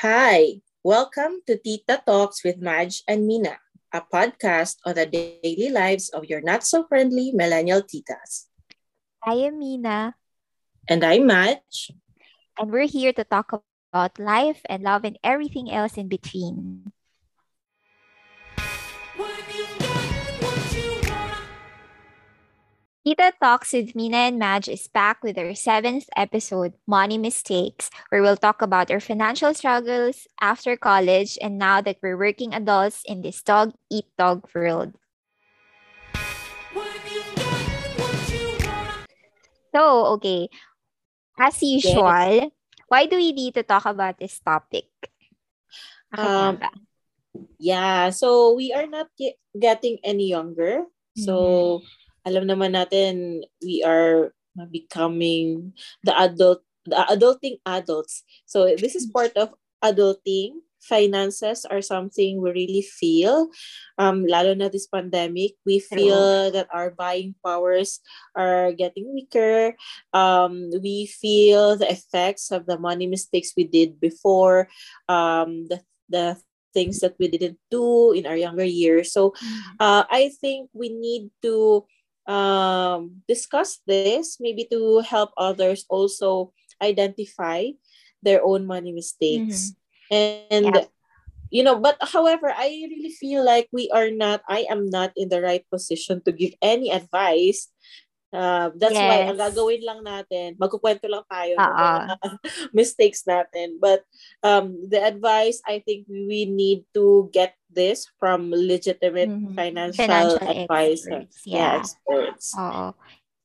Hi, welcome to Tita Talks with Madge and Mina, a podcast on the daily lives of your not so friendly millennial titas. I am Mina. And I'm Madge. And we're here to talk about life and love and everything else in between. Tita Talks with Mina and Madge is back with our seventh episode, Money Mistakes, where we'll talk about our financial struggles after college and now that we're working adults in this dog eat dog world. So, okay, as usual, yes. why do we need to talk about this topic? Um, yeah, so we are not get, getting any younger. So, mm-hmm alam naman natin we are becoming the adult the adulting adults. So this is part of adulting. Finances are something we really feel. Um lalo na this pandemic we feel that our buying powers are getting weaker. Um we feel the effects of the money mistakes we did before um the the things that we didn't do in our younger years. So mm-hmm. uh, i think we need to um, discuss this, maybe to help others also identify their own money mistakes. Mm-hmm. And, yeah. you know, but however, I really feel like we are not, I am not in the right position to give any advice Uh, that's yes. why ang gagawin lang natin, magkukwento lang tayo ng mistakes natin. But um, the advice, I think we need to get this from legitimate mm-hmm. financial, financial advisors. Experts. Yeah. yeah, experts. Oo.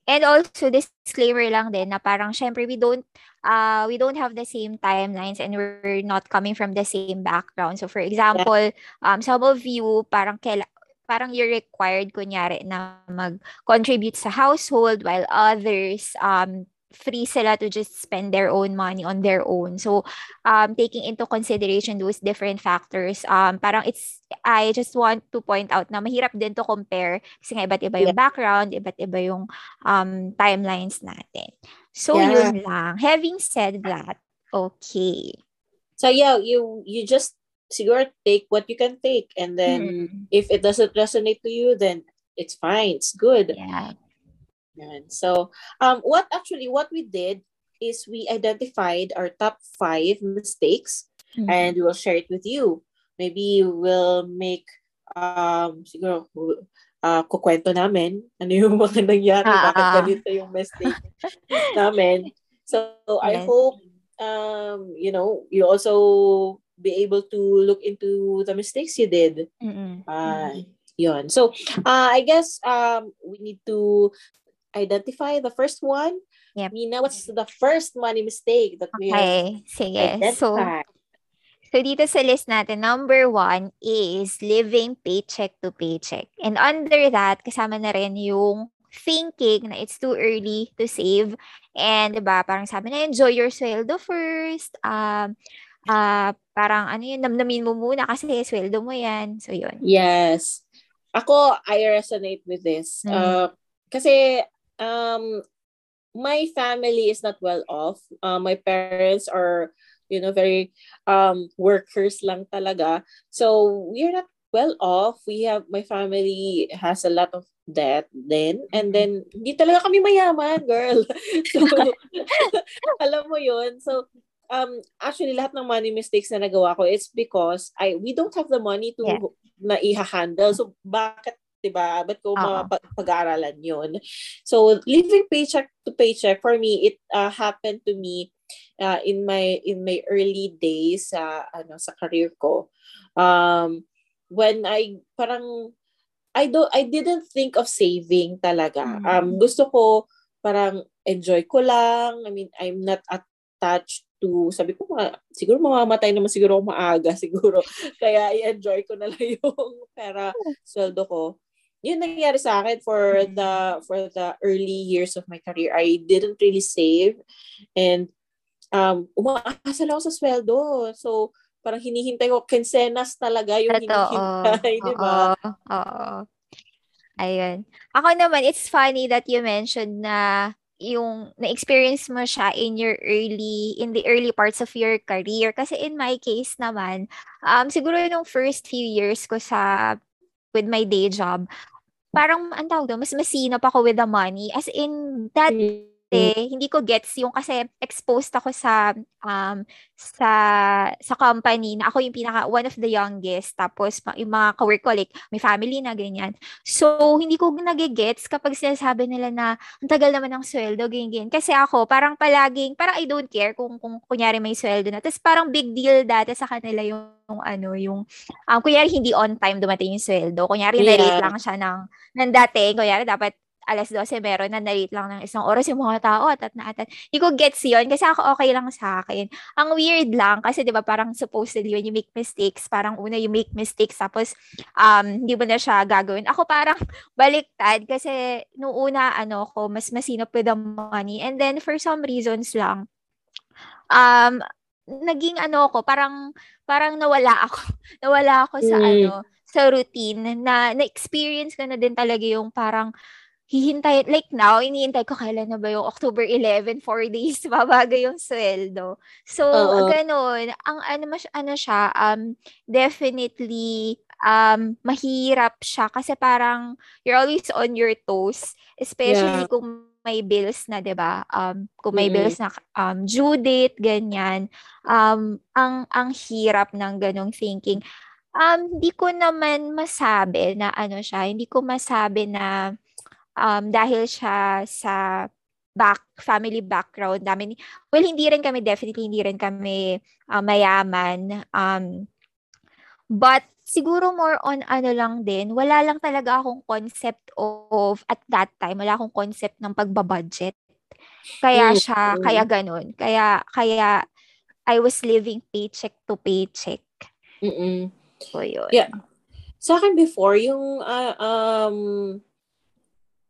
And also disclaimer lang din na parang syempre we don't uh we don't have the same timelines and we're not coming from the same background. So for example, yeah. um some of you parang kaila, parang you're required kunyari na mag-contribute sa household while others um free sila to just spend their own money on their own. So, um, taking into consideration those different factors, um, parang it's, I just want to point out na mahirap din to compare kasi nga iba't iba yung yeah. background, iba't iba yung um, timelines natin. So, yeah. yun lang. Having said that, okay. So, yeah, you, you just siguro take what you can take and then mm-hmm. if it doesn't resonate to you then it's fine it's good yeah and so um what actually what we did is we identified our top five mistakes mm-hmm. and we will share it with you maybe we'll make um siguro uh, kukwento namin ano yung mga nangyari uh-huh. bakit ganito yung mistake namin so yes. I hope um you know you also be able to look into the mistakes you did. Mm-mm. Uh, yun. So, uh, I guess um, we need to identify the first one. Yep. Mina, what's the first money mistake that we okay. Sige. So, so dito sa list natin, number one is living paycheck to paycheck. And under that, kasama na rin yung thinking na it's too early to save. And, di ba, parang sabi na, enjoy your sweldo first. Um, uh, parang ano yun, namnamin mo muna kasi sweldo mo yan. So, yun. Yes. Ako, I resonate with this. Mm. Uh, kasi, um, my family is not well off. Uh, my parents are, you know, very um, workers lang talaga. So, we're not well off. We have, my family has a lot of debt then. And then, hindi talaga kami mayaman, girl. so, alam mo yun. So, um actually lahat ng money mistakes na nagawa ko it's because I we don't have the money to yeah. na i-handle. So bakit 'di ba? Ba't ko uh-huh. pag-aaralan 'yon? So living paycheck to paycheck for me it uh, happened to me uh, in my in my early days sa uh, ano sa career ko. Um when I parang I don't I didn't think of saving talaga. Mm-hmm. Um gusto ko parang enjoy ko lang. I mean, I'm not attached to, sabi ko, ma, siguro mamamatay naman siguro ako maaga siguro. Kaya i-enjoy ko na lang yung pera, sweldo ko. Yun nangyari sa akin for the for the early years of my career. I didn't really save and um umaasa lang ako sa sweldo. So parang hinihintay ko quincenas talaga yung Ito, hinihintay, di ba? Oo. Ayun. Ako naman, it's funny that you mentioned na yung na-experience mo siya in your early in the early parts of your career. Kasi in my case naman um siguro nung first few years ko sa with my day job parang ang tawag doon mas masinop ako with the money. As in that mm hindi ko gets yung kasi exposed ako sa um sa sa company na ako yung pinaka one of the youngest tapos yung mga ka-work ko like may family na ganyan. So hindi ko nagigets kapag sinasabi nila na ang tagal naman ng sweldo ganyan, ganyan. Kasi ako parang palaging parang I don't care kung kung kunyari may sweldo na. Tapos parang big deal dati sa kanila yung yung ano yung um kunyari hindi on time dumating yung sweldo. Kunyari yeah. na-rate lang siya ng ng dati, kunyari dapat alas 12 meron na nalit lang ng isang oras yung mga tao atat na atat. Hindi ko gets yun kasi ako okay lang sa akin. Ang weird lang kasi 'di ba parang supposedly when you make mistakes, parang una you make mistakes tapos um hindi mo na siya gagawin. Ako parang baliktad kasi nung una ano ko mas masinop with the money and then for some reasons lang um naging ano ako parang parang nawala ako. nawala ako sa mm. ano sa routine na na-experience ko na din talaga yung parang hihintay, like now, iniintay ko kailan na ba yung October 11, 4 days, babago yung sweldo. So, Uh-oh. ganun. Ang ano, mas, ano siya, um, definitely, um, mahirap siya kasi parang you're always on your toes, especially yeah. kung may bills na, 'di ba? Um kung may mm-hmm. bills na um due date ganyan, um ang ang hirap ng ganong thinking. Um hindi ko naman masabi na ano siya, hindi ko masabi na um, dahil siya sa back family background namin. Well, hindi rin kami definitely hindi rin kami uh, mayaman. Um but siguro more on ano lang din, wala lang talaga akong concept of at that time, wala akong concept ng pagbabudget. Kaya siya, mm-hmm. kaya ganun. Kaya kaya I was living paycheck to paycheck. Mm. So yun. Yeah. Sa akin before yung uh, um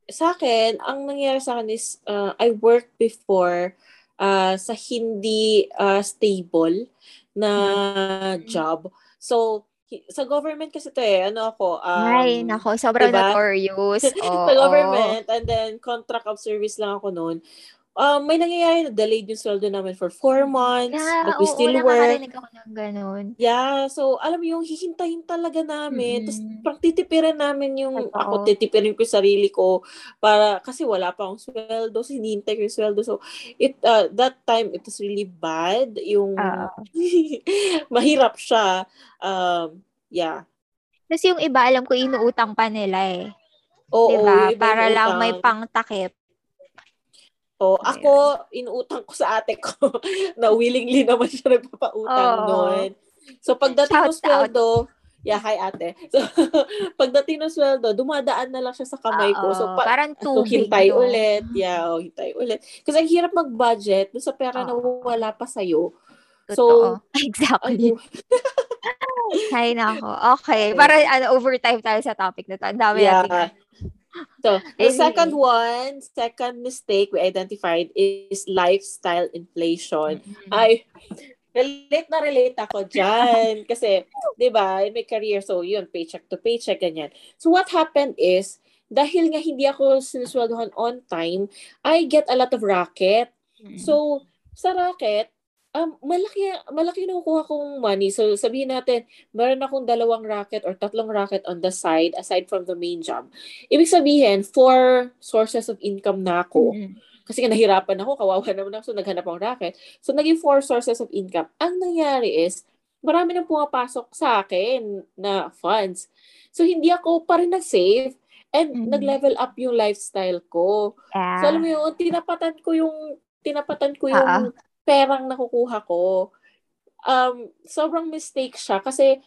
sa akin, ang nangyari sa akin is, uh, I worked before uh, sa hindi uh, stable na mm-hmm. job. So, sa government kasi to eh, ano ako, um, Ay, nako, sobrang diba? notorious. sa government, and then contract of service lang ako noon um, may nangyayari na delayed yung sweldo namin for four months, yeah, but we oo, still oo, work. ako ng ganun. Yeah, so alam mo yung hihintayin talaga namin. Mm-hmm. Tapos parang titipirin namin yung, Totoo. ako titipirin ko yung sarili ko para, kasi wala pa akong sweldo, so hinihintay ko yung sweldo. So, it, uh, that time, it was really bad. Yung, uh. mahirap siya. Um, yeah. Kasi yung iba, alam ko, inuutang pa nila eh. Oo, diba? Para lang may pangtakip. Oh, ako, inuutang ko sa ate ko na willingly naman siya nagpapautang oh. noon. So, pagdating ng sweldo, yeah, hi ate. So, pagdating ng sweldo, dumadaan na lang siya sa kamay ko. So, pa- parang tubig. So, hintay no? ulit. Yeah, oh, hintay ulit. Kasi ang hirap mag-budget dun sa pera oh. na wala pa sa'yo. So, exactly. Hay nako. Okay. Para ano, overtime tayo sa topic na to. Ang dami yeah. natin So, the second one, second mistake we identified is lifestyle inflation. Mm-hmm. I relate na relate ako dyan. Kasi, di ba, my career, so yun, paycheck to paycheck, ganyan. So, what happened is, dahil nga hindi ako sinusweldohan on time, I get a lot of racket. Mm-hmm. So, sa racket, um, malaki, malaki na kukuha kong money. So, sabihin natin, meron akong dalawang racket or tatlong racket on the side, aside from the main job. Ibig sabihin, four sources of income na ako. Mm-hmm. Kasi nga nahirapan ako, kawawa naman ako, so naghanap akong racket. So, naging four sources of income. Ang nangyari is, marami nang pumapasok sa akin na funds. So, hindi ako pa rin nag-save and mm-hmm. nag-level up yung lifestyle ko. Yeah. So, alam mo yun, tinapatan ko yung tinapatan ko yung uh-uh perang nakukuha ko, um, sobrang mistake siya kasi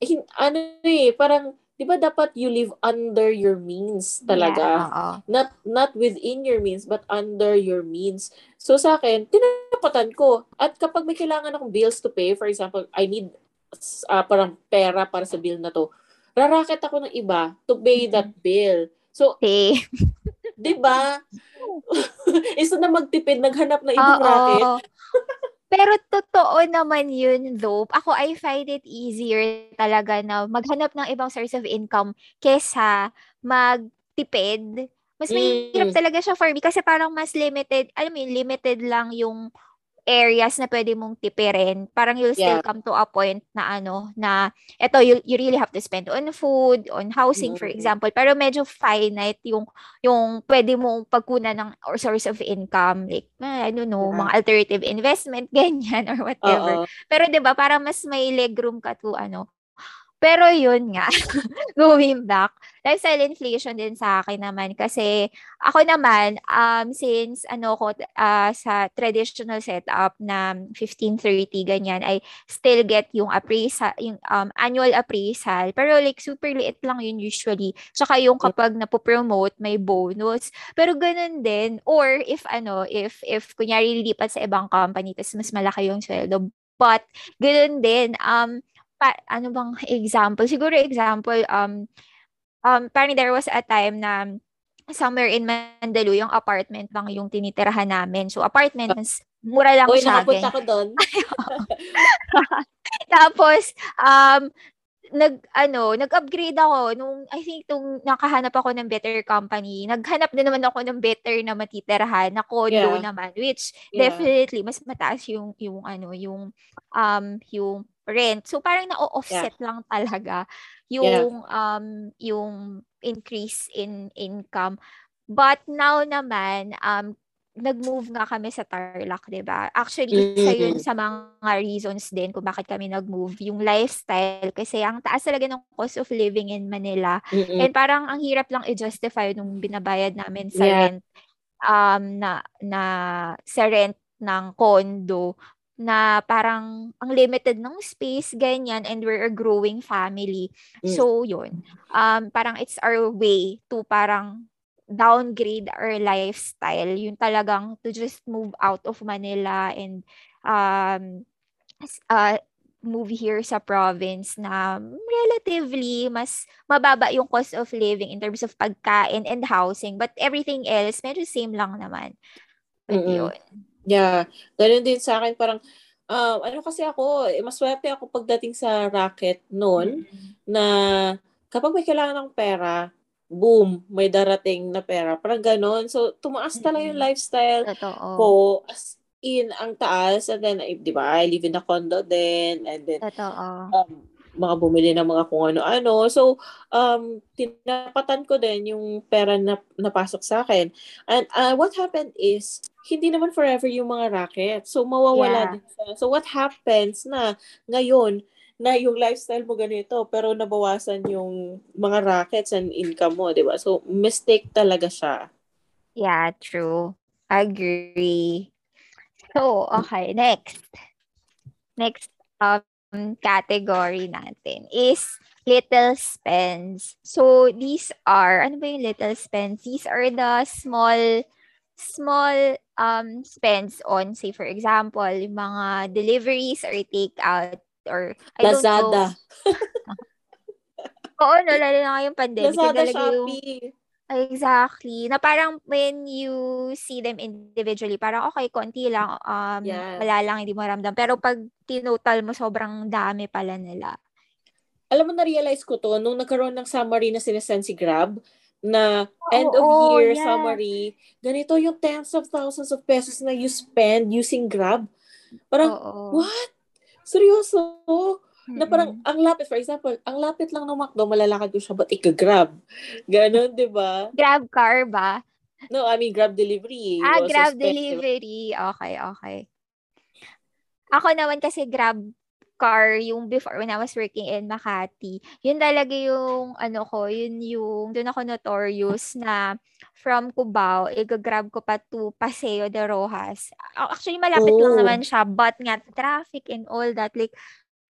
hin, ano eh, parang 'di ba dapat you live under your means talaga. Yeah, not not within your means but under your means. So sa akin, tinapatan ko. At kapag may kailangan akong bills to pay, for example, I need uh, parang pera para sa bill na to. Raraket ako ng iba to pay that bill. So, hey. 'di ba? Isa na magtipid, naghanap na ibang Oo. racket. Pero totoo naman yun though. Ako, I find it easier talaga na maghanap ng ibang source of income kesa magtipid Mas mahirap Mm. talaga siya for me kasi parang mas limited, alam mo yun, limited lang yung areas na pwede mong tipirin. Parang you'll still Yeah. come to a point na ano, na eto, you, you really have to spend on food, on housing, for Mm. example. Pero medyo finite yung, yung pwede mong pagkunan ng or source of income. Like, ah, I don't know, Yeah. mga alternative investment, ganyan, or whatever. Oo. Pero 'di ba parang mas may legroom ka to ano. Pero yun nga, going back, lifestyle inflation din sa akin naman kasi ako naman um since ano ko ah, sa traditional setup na 1530 ganyan I still get yung appraisal yung um, annual appraisal pero like super liit lang yun usually. Tsaka yung kapag napo-promote may bonus. Pero ganun din or if ano if if kunyari lilipat sa ibang company tapos mas malaki yung sweldo but ganun din um pa, ano bang example? Siguro example, um, um, parang there was a time na somewhere in Mandaluyong, yung apartment lang yung tinitirahan namin. So, apartment, mas mura lang Uy, siya. nakapunta ganyan. ko doon. Tapos, um, nag ano, nag-upgrade ako nung I think nung nakahanap ako ng better company. Naghanap din naman ako ng better na matitirahan na condo Yeah. naman which Yeah. definitely mas mataas yung yung ano, yung um yung rent. So parang na-offset lang talaga yung um yung increase in income. But now naman um nag-move nga kami sa Tarlac, 'di ba? Actually, isa yun sa mga reasons din kung bakit kami nag-move, yung lifestyle kasi ang taas talaga ng cost of living in Manila. Mm-mm. And parang ang hirap lang i-justify nung binabayad namin sa Yeah. rent um na na sa rent ng condo na parang ang limited ng space ganyan and we're a growing family. Mm. So yun. Um parang it's our way to parang downgrade our lifestyle. Yung talagang to just move out of Manila and um uh, move here sa province na relatively mas mababa yung cost of living in terms of pagkain and housing. But everything else, medyo same lang naman. But Mm-mm. yun. Yeah. Ganun din sa akin. Parang, um, ano kasi ako, eh, maswerte ako pagdating sa racket noon na kapag may kailangan ng pera, boom, may darating na pera. Parang ganon. So, tumaas talaga yung Mm-mm. lifestyle Totoo. ko as in ang taas. And then, eh, di ba, I live in a condo din. And then, Totoo. um, mga bumili ng mga kung ano-ano. So, um, tinapatan ko din yung pera na napasok sa akin. And uh, what happened is, hindi naman forever yung mga racket. So, mawawala Yeah. din sila. So, what happens na ngayon, na yung lifestyle mo ganito, pero nabawasan yung mga rackets and income mo, di ba? So, mistake talaga siya. Yeah, true. Agree. So, okay, next. Next um category natin is little spends. So, these are, ano ba yung little spends? These are the small small um spends on, say for example, yung mga deliveries or takeout or I don't know. Lazada. Oo, no, lalo na ngayong pandemic. Lazada, talaga yung- Shopee. Exactly. Na parang when you see them individually, parang okay, konti lang, um, Yeah. wala lang, hindi mo ramdam. Pero pag tinotal mo, sobrang dami pala nila. Alam mo, na-realize ko to, nung nagkaroon ng summary na sinesend si Grab, na end of Oo, year yeah. summary, ganito yung tens of thousands of pesos na you spend using Grab. Parang, Oo. what? Seryoso? Na parang, ang lapit, for example, ang lapit lang ng McDo, malalakad ko siya, ba't ika-grab? Ganon, di ba? Grab car ba? No, I mean, Grab delivery. Ah, Grab suspended. delivery. Okay, okay. Ako naman kasi Grab car yung before when I was working in Makati. Yun talaga yung ano ko, yun yung doon ako notorious na from Cubao, i-grab ko pa to Paseo de Rojas. Actually, malapit lang Oh. naman siya, but nga traffic and all that. Like,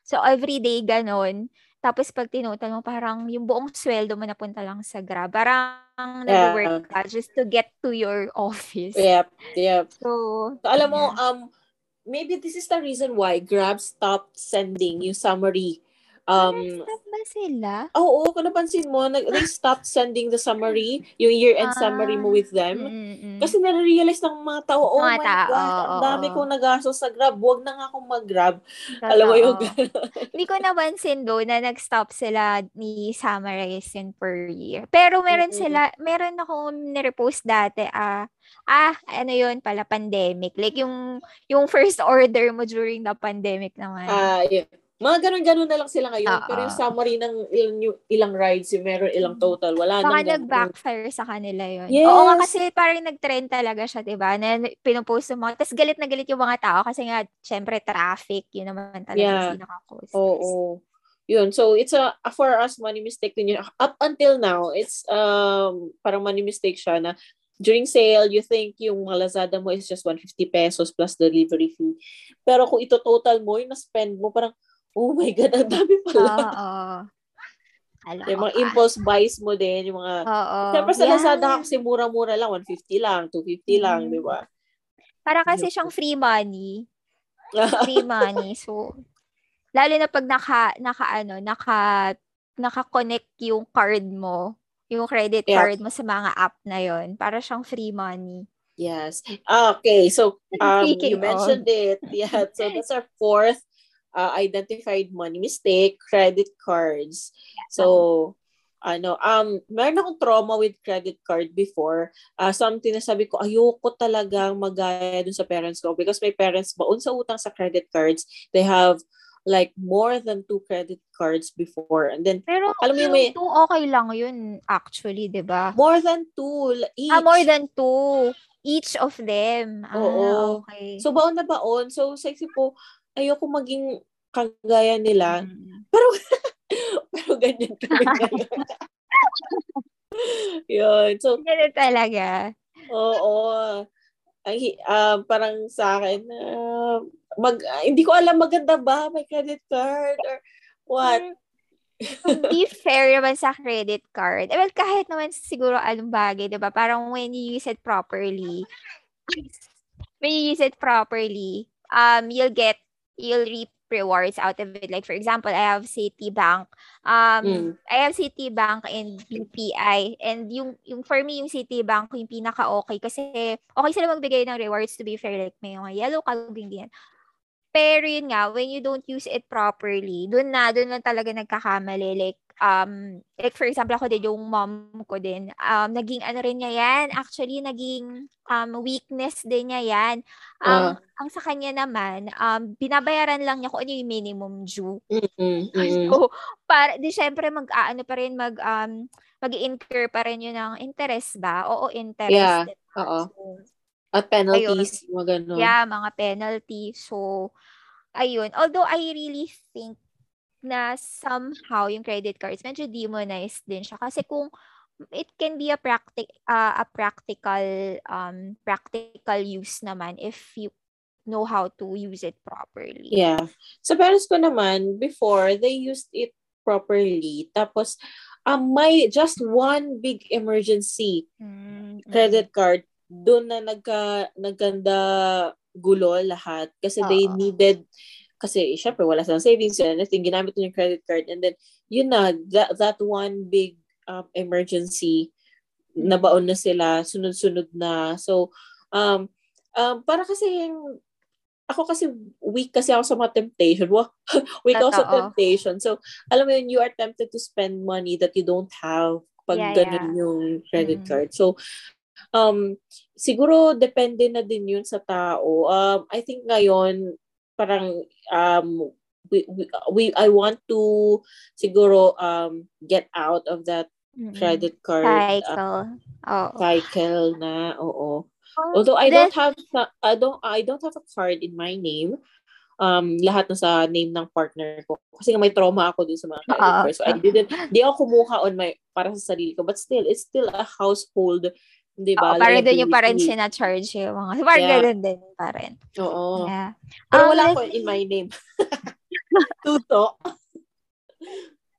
so every day ganon. Tapos pag tinotal mo, parang yung buong sweldo mo napunta lang sa Grab. Parang Yeah. nag-work ka just to get to your office. Yep, yep. So, So, alam mo, yeah. um, maybe this is the reason why Grab stopped sending yung summary Um, Stop ba sila? Oo, kung napansin mo, nag, they stopped sending the summary, yung year-end summary mo with them. Mm-mm. Kasi nare-realize ng mga tao, oh Mga my tao, God, ang oo, dami oo. kong nagastos sa Grab. Huwag na nga akong mag-Grab. Alam mo yung Totoo. Hindi ko napansin do na nag-stop sila ni summarize yun per year. Pero meron Mm-mm. sila, meron akong nirepost dati, ah, ah, ano yun pala, pandemic. Like yung, yung first order mo during the pandemic naman. Ah, yun. Mga ganun-ganun na lang sila ngayon. Oo. Pero yung summary ng ilang, ilang rides, yung meron ilang total, wala Baka nang nag-backfire sa kanila yun. Yes. Oo nga kasi parang nag-trend talaga siya, di ba? Na pinupost mga, tapos galit na galit yung mga tao kasi nga, syempre, traffic, yun naman talaga Yeah. yung pinaka-cause. Oo. Yun. So, it's a, for us, money mistake din yun. Up until now, it's um parang money mistake siya na during sale, you think yung mga Lazada mo is just 150 pesos plus delivery fee. Pero kung ito total mo, yung na-spend mo, parang, oh my God, ang dami pala. Oo. Alam yung mga impulse buys mo din, yung mga, Oo. Siyempre sa Yeah. Lazada kasi mura-mura lang, 150 lang, 250 lang, Mhm. di ba? Para kasi siyang free money. Free money. So, lalo na pag naka, naka ano, naka, naka-connect yung card mo, yung credit Yeah. card mo sa mga app na yon para siyang free money. Yes. Ah, Okay. So, um, you mentioned it. Yeah. So, that's our fourth uh, identified money mistake, credit cards. So, ano, um, meron akong trauma with credit card before. Uh, something na sabi ko, ayoko talagang magaya dun sa parents ko because my parents, baon sa utang sa credit cards, they have like more than two credit cards before. And then, Pero Alam mo may- two, okay lang yun actually, di ba? more than two each. Ah, more than two. Each of them. Ah, Oo. okay. So, baon na baon. So, sa isip ko, ayoko maging kagaya nila. Mm. Pero, pero ganyan kami ngayon. Yun. So, Ganun talaga. oo. Ang, hi- ah, parang sa akin, ah, mag, ah, hindi ko alam maganda ba may credit card or what. be fair naman sa credit card, eh, well, kahit naman siguro anong bagay, di ba? Parang when you use it properly, when you use it properly, um, you'll get, you'll reap rewards out of it. Like, for example, I have Citibank. Um, Mm. I have Citibank and BPI. And yung, yung for me, yung Citibank, yung pinaka-okay. Kasi, okay sila magbigay ng rewards to be fair. Like, may mga yellow card, ganyan. Pero yun nga, when you don't use it properly, dun na, dun lang talaga nagkakamali. Like, um, like for example, ako din, yung mom ko din, um, naging ano rin niya yan, actually, naging um, weakness din niya yan. Ang, ang sa kanya naman, um, binabayaran lang niya kung ano yung minimum due. Mm-mm. So, para, di syempre, mag, ah, ano pa rin, mag, um, mag-incur pa rin yun ng interest ba? Oo, interest. Yeah, oo. So, At penalties, mga ganun. Yeah, mga penalty. So, ayun. Although I really think na somehow yung credit cards medyo demonized din siya kasi kung it can be a practic uh, a practical um practical use naman if you know how to use it properly. Yeah. Sa parents ko naman, before, they used it properly. Tapos, um, may just one big emergency Mm, mm. credit card, doon na nagka, nagkanda gulo lahat. Kasi they Oo. needed, kasi syempre wala silang savings and anything, ginamit yung credit card. And then, yun na, that, that one big um, emergency, nabaon na sila, sunod-sunod na. So, um, um, para kasi yung, ako kasi weak kasi ako sa mga temptation. Weak ako sa temptation. So, alam mo yun, you are tempted to spend money that you don't have pag Yeah, ganun yung credit Mm. card. So, um, siguro depende na din yun sa tao. Um, I think ngayon, parang, um, we, we, we, I want to siguro um, get out of that credit card uh, cycle. Oo. cycle na, oo. Oh, Although I don't have I don't I don't have a card in my name. Um lahat na sa name ng partner ko. Kasi nga may trauma ako dun sa mga credit Oo. cards. So I didn't di ako kumuha on my para sa sarili ko. But still, it's still a household, 'di ba? Oo, parang doon yung parang liability. sinacharge yung mga, parang Yeah. ganun din pa rin. Oo. Yeah. Pero Um, wala ako in my name. Tuto.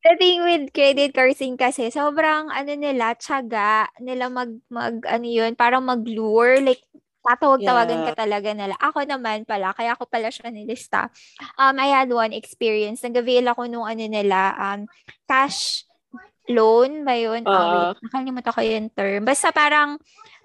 The thing with credit cards din kasi, sobrang ano nila, tiyaga nila mag, mag, ano yun, parang mag-lure. Like, tatawag-tawagan yeah. ka talaga nila. Ako naman pala, kaya ako pala siya nilista. Um, I had one experience. Nag-avail ako nung ano nila, um, cash loan ba yun? Uh, oh, wait, nakalimutan ko yung term. Basta parang,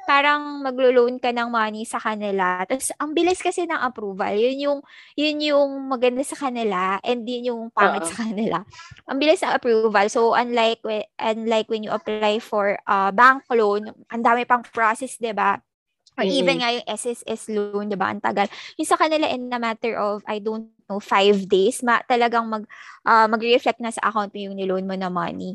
parang maglo-loan ka ng money sa kanila. Tapos, ang bilis kasi ng approval. Yun yung, yun yung maganda sa kanila and yun yung pangit uh-huh. sa kanila. Ang bilis ng approval. So, unlike, unlike when you apply for uh, bank loan, ang dami pang process, di ba? Or mm-hmm. even nga yung SSS loan, di ba? Ang tagal. Yung sa kanila in a matter of, I don't know, five days, ma talagang mag, uh, mag-reflect na sa account mo yung niloan mo na money.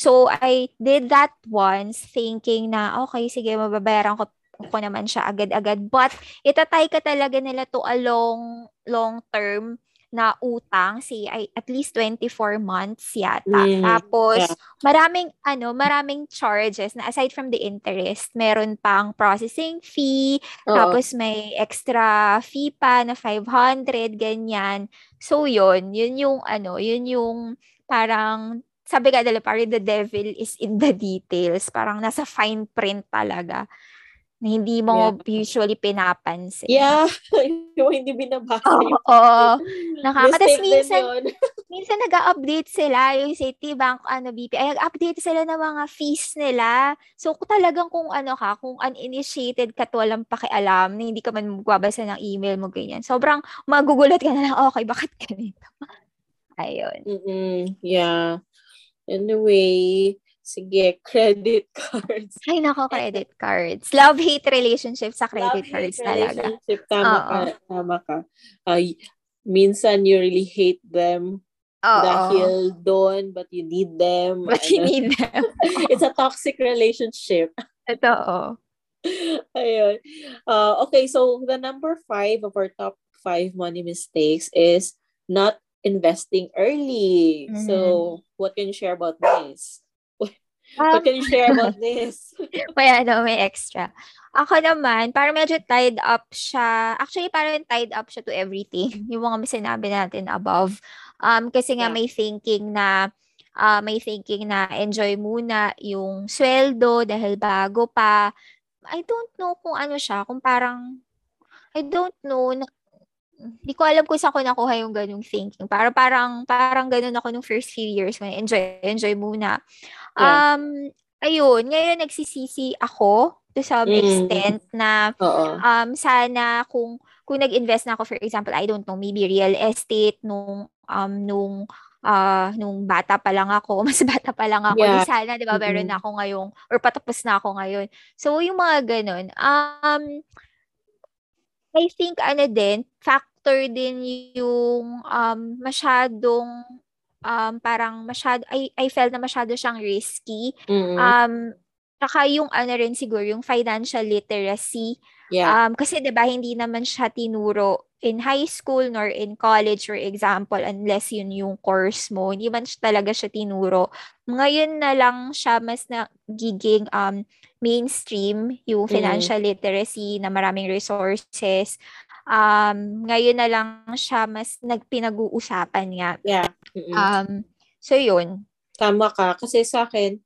So, I did that once thinking na, okay, sige, mababayaran ko ko naman siya agad-agad. But, itatay ka talaga nila to a long, long term na utang si ay, at least 24 months yata. Mm, Tapos yeah. maraming ano, maraming charges na aside from the interest, meron pang processing fee, Oo. tapos may extra fee pa na 500 ganyan. So yun, yun yung ano, yun yung parang sabi ka dala parang the devil is in the details. Parang nasa fine print talaga na hindi mo yeah. usually pinapansin. Yeah, yung hindi binabasa. Oo, oh, oh. nakakatas minsan, minsan nag-update sila, yung Citibank, ano, BP, ay nag-update sila ng mga fees nila. So, talagang kung ano ka, kung uninitiated ka to, walang pakialam, na hindi ka man magbabasa ng email mo, ganyan. Sobrang magugulat ka na lang, okay, bakit ganito? Ayun. Mm-mm, yeah. Anyway, Sige, credit cards. Ay, nako, credit cards. Love-hate relationship sa credit Love, cards talaga. Relationship, tama Oo. ka. Tama ka. Uh, minsan, you really hate them Oo. dahil doon, but you need them. But you need them. It's a toxic relationship. Ito, oh. Ayun. Uh, okay, so the number five of our top five money mistakes is not investing early. Mm-hmm. So, what can you share about this? Um, What can you share about this? may ano, may extra. Ako naman, parang medyo tied up siya. Actually, parang tied up siya to everything. Yung mga sinabi natin above. Um, kasi nga yeah. may thinking na uh, may thinking na enjoy muna yung sweldo dahil bago pa. I don't know kung ano siya, kung parang I don't know, hindi ko alam kung saan ko nakuha yung ganung thinking. Para parang parang ganun ako nung first few years ko enjoy enjoy muna. Yeah. Um, ayun, ngayon nagsisisi ako to some mm. extent na um, sana kung kung nag-invest na ako for example, I don't know, maybe real estate nung um nung uh, nung bata pa lang ako, mas bata pa lang ako, yeah. sana 'di ba meron mm-hmm. na ako ngayong or patapos na ako ngayon. So yung mga ganun, um I think ano din, factor din yung um masyadong um, parang masyado, I, I felt na masyado siyang risky. Mm-hmm. Um, saka yung ano rin siguro, yung financial literacy. Yeah. Um, kasi 'di ba hindi naman siya tinuro in high school nor in college for example unless yun yung course mo. Hindi man siya talaga siya tinuro. Ngayon na lang siya mas nagiging um, mainstream yung financial mm. literacy na maraming resources um, ngayon na lang siya mas nagpinag-uusapan nga. Yeah. Mm-hmm. Um, so yun. Tama ka. Kasi sa akin,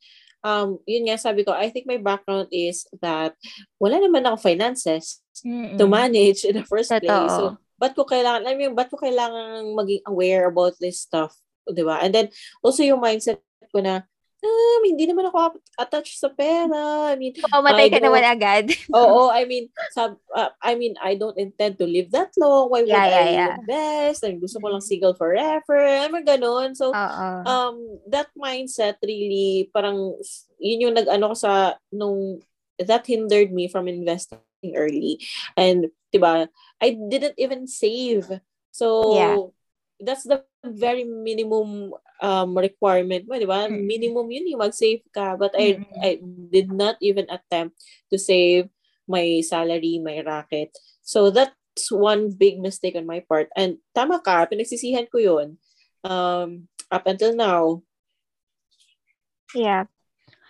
um, yun nga sabi ko, I think my background is that wala naman ako finances Mm-mm. to manage in the first Totoo. place. So, ba't ko kailangan, I mean, ba't ko kailangan maging aware about this stuff? Di ba? And then, also yung mindset ko na, um, hindi naman ako attached sa pera. I mean, oh, matay ka naman agad. Oo, I mean, sab, uh, I mean, I don't intend to live that long. Why would yeah, yeah, I yeah. invest? I gusto ko lang single forever. I mean, ganun. So, Uh-oh. um, that mindset really, parang, yun yung nag-ano ko sa, nung, that hindered me from investing early. And, diba, I didn't even save. So, yeah. that's the very minimum um, requirement mo, di ba? Mm. Minimum yun yung mag-save ka. But I, mm. I did not even attempt to save my salary, my racket. So that's one big mistake on my part. And tama ka, pinagsisihan ko yun. Um, up until now. Yeah.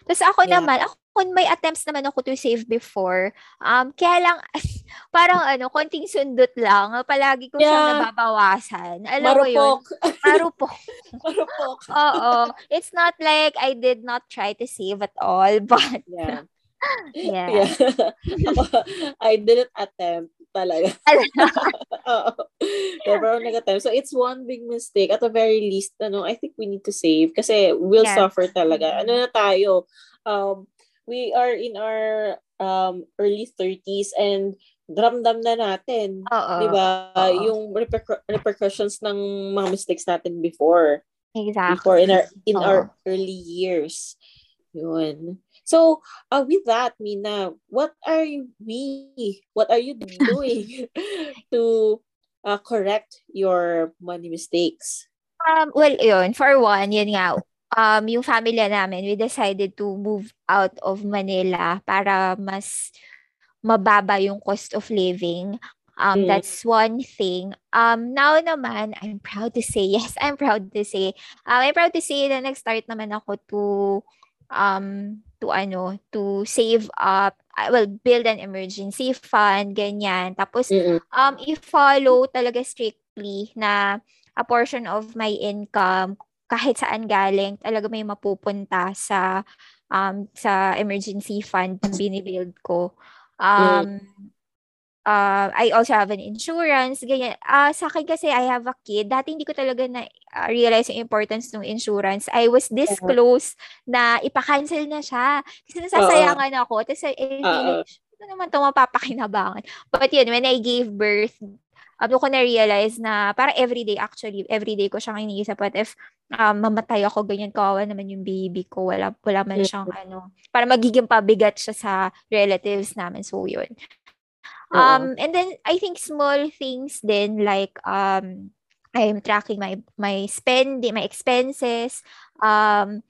Tapos ako yeah. naman, ako kung may attempts naman ako to save before, um, kaya lang, parang ano, konting sundot lang. Palagi ko yeah. siyang nababawasan. Alam Marupok. mo yun? Marupok. Marupok. Oo. It's not like I did not try to save at all, but, yeah. Yeah. yeah. I didn't attempt talaga. Oo. Pero nag-attempt. So, it's one big mistake. At the very least, ano, I think we need to save kasi we'll yeah. suffer talaga. Ano na tayo? Um, we are in our um, early 30s and dramdam na natin. Oo. Di ba? Yung reper- repercussions ng mga mistakes natin before. Exactly. Before in our in Oo. our early years. Yun. So, uh, with that, Mina, what are we, what are you doing to uh, correct your money mistakes? Um, well, yun, for one, yun nga, um, yung family namin, we decided to move out of Manila para mas mababa yung cost of living. Um, mm. That's one thing. Um, now naman, I'm proud to say, yes, I'm proud to say, um, I'm proud to say na nag-start naman ako to um to ano to save up I will build an emergency fund ganyan tapos mm-hmm. um i-follow talaga strictly na a portion of my income kahit saan galing talaga may mapupunta sa um sa emergency fund na binibuild ko um mm uh, I also have an insurance, ganyan. Uh, sa akin kasi, I have a kid. Dati hindi ko talaga na uh, realize yung importance ng insurance. I was this uh-huh. close na ipa-cancel na siya. Kasi nasasayangan uh-huh. ako. Tapos, eh, uh-huh. ito naman ito mapapakinabangan. But yun, when I gave birth, um, ko na-realize na para everyday actually, everyday ko siyang iniisip. But if um, mamatay ako, ganyan, kawawa naman yung baby ko. Wala, wala man siyang ano. Para magiging pabigat siya sa relatives namin. So, yun. Um, and then I think small things then like um, I'm tracking my my spending, my expenses. Um,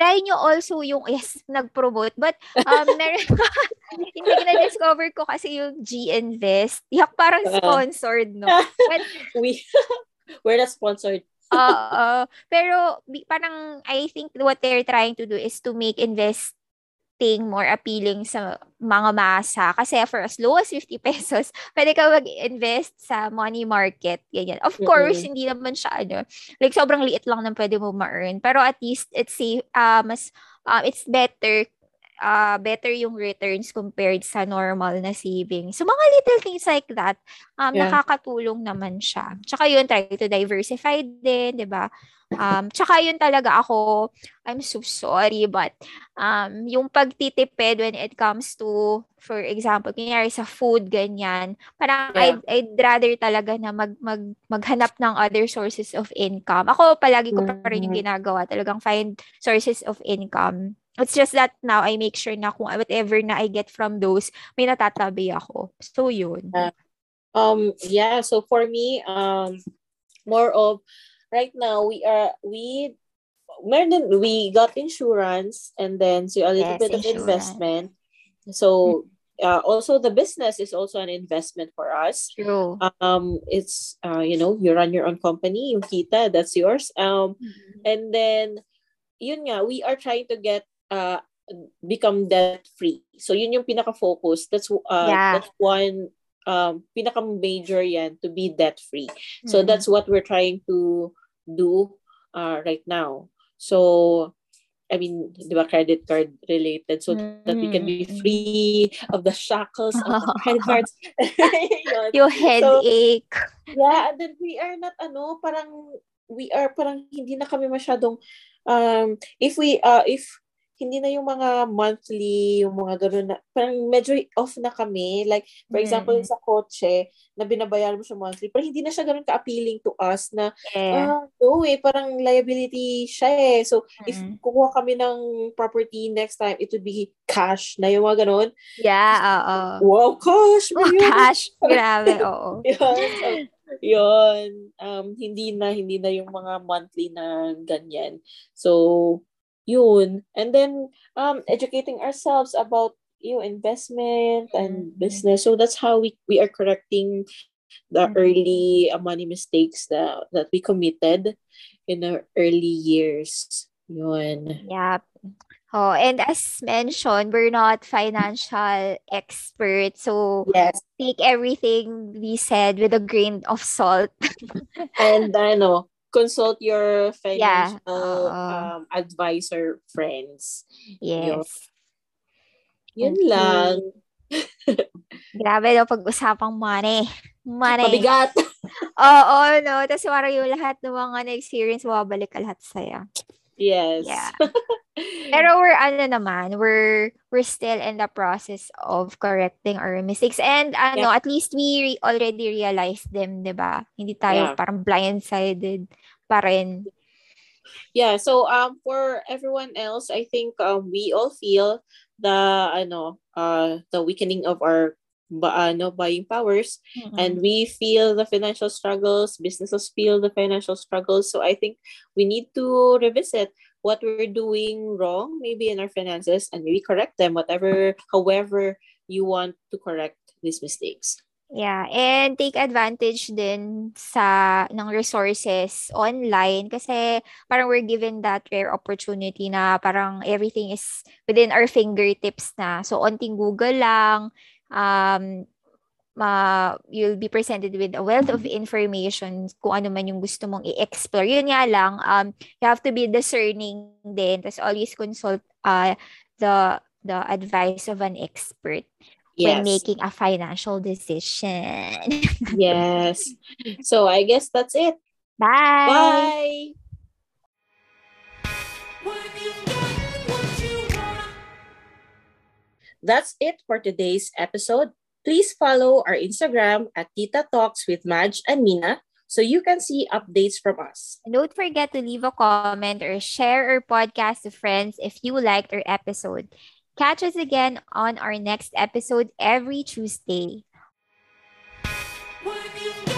try nyo also yung, yes, nag-promote. But, um, meron, hindi na-discover ko kasi yung G-Invest. Yak parang sponsored, no? But, we, we're not sponsored. uh, uh, pero, parang, I think what they're trying to do is to make invest something more appealing sa mga masa. Kasi for as low as 50 pesos, pwede ka mag-invest sa money market. Ganyan. Of course, mm-hmm. hindi naman siya ano. Like, sobrang liit lang nang pwede mo ma-earn. Pero at least, it's safe, uh, mas, uh, it's better uh, better yung returns compared sa normal na savings. So, mga little things like that, um, yeah. nakakatulong naman siya. Tsaka yun, try to diversify din, di ba? Um, tsaka yun talaga ako, I'm so sorry, but um, yung pagtitipid when it comes to, for example, kunyari sa food, ganyan, parang yeah. I'd, I'd rather talaga na mag, mag, maghanap ng other sources of income. Ako, palagi ko pa rin yung mm-hmm. ginagawa, talagang find sources of income. It's just that now I make sure na kung whatever na I get from those, may natatabi ako. So, yun. Uh, um, yeah, so for me, um, more of right now we are we meron we got insurance and then so a little yes, bit of investment. So uh, also the business is also an investment for us. True. Um, it's uh, you know, you run your own company, yung kita, that's yours. Um, mm-hmm. and then yun nga, we are trying to get uh become debt free. So yun yung pinaka focus. That's uh yeah. that's one um pinaka major yan to be debt free. So mm-hmm. that's what we're trying to do uh, right now. So, I mean, di ba, credit card related so mm-hmm. that we can be mm-hmm. free of the shackles of the credit cards. Your headache. So, yeah, and then we are not, ano, parang, we are parang hindi na kami masyadong, um, if we, uh, if hindi na yung mga monthly, yung mga gano'n na, parang medyo off na kami. Like, for mm. example, sa kotse, na binabayaran mo siya monthly, pero hindi na siya gano'n ka-appealing to us na, yeah. ah, no eh, parang liability siya eh. So, mm. if kukuha kami ng property next time, it would be cash na yung mga gano'n. Yeah, oo. Wow, cash! Oh, cash! Grabe, oo. yun. So, yun. Um, hindi na, hindi na yung mga monthly na ganyan. So, yun. And then um educating ourselves about you investment and mm-hmm. business. So that's how we we are correcting the mm-hmm. early uh, money mistakes that that we committed in our early years. Yun. Yeah. Oh, and as mentioned, we're not financial experts. So yes. take everything we said with a grain of salt. and I know consult your financial yeah. uh, um, advisor friends. Yes. Yun okay. lang. Grabe daw pag-usapang money. Money. Pabigat. Oo, no. Tapos parang yung lahat ng mga na-experience, mababalik ka lahat sa'yo. Yes. Yeah. Pero we're ano naman, we're we're still in the process of correcting our mistakes and ano, yeah. at least we re- already realized them, 'di ba? Hindi tayo yeah. parang blindsided pa rin. Yeah, so um for everyone else, I think um we all feel the ano, uh the weakening of our ba, ano, buying powers mm-hmm. and we feel the financial struggles businesses feel the financial struggles so i think we need to revisit what we're doing wrong maybe in our finances and maybe correct them whatever however you want to correct these mistakes Yeah, and take advantage din sa ng resources online kasi parang we're given that rare opportunity na parang everything is within our fingertips na. So onting Google lang, um, uh, you'll be presented with a wealth of information kung ano man yung gusto mong i-explore. Yun nga lang, um, you have to be discerning din. Tapos always consult uh, the the advice of an expert yes. when making a financial decision. yes. So I guess that's it. Bye. Bye. That's it for today's episode. Please follow our Instagram at Tita Talks with Madge and Mina so you can see updates from us. Don't forget to leave a comment or share our podcast to friends if you liked our episode. Catch us again on our next episode every Tuesday. When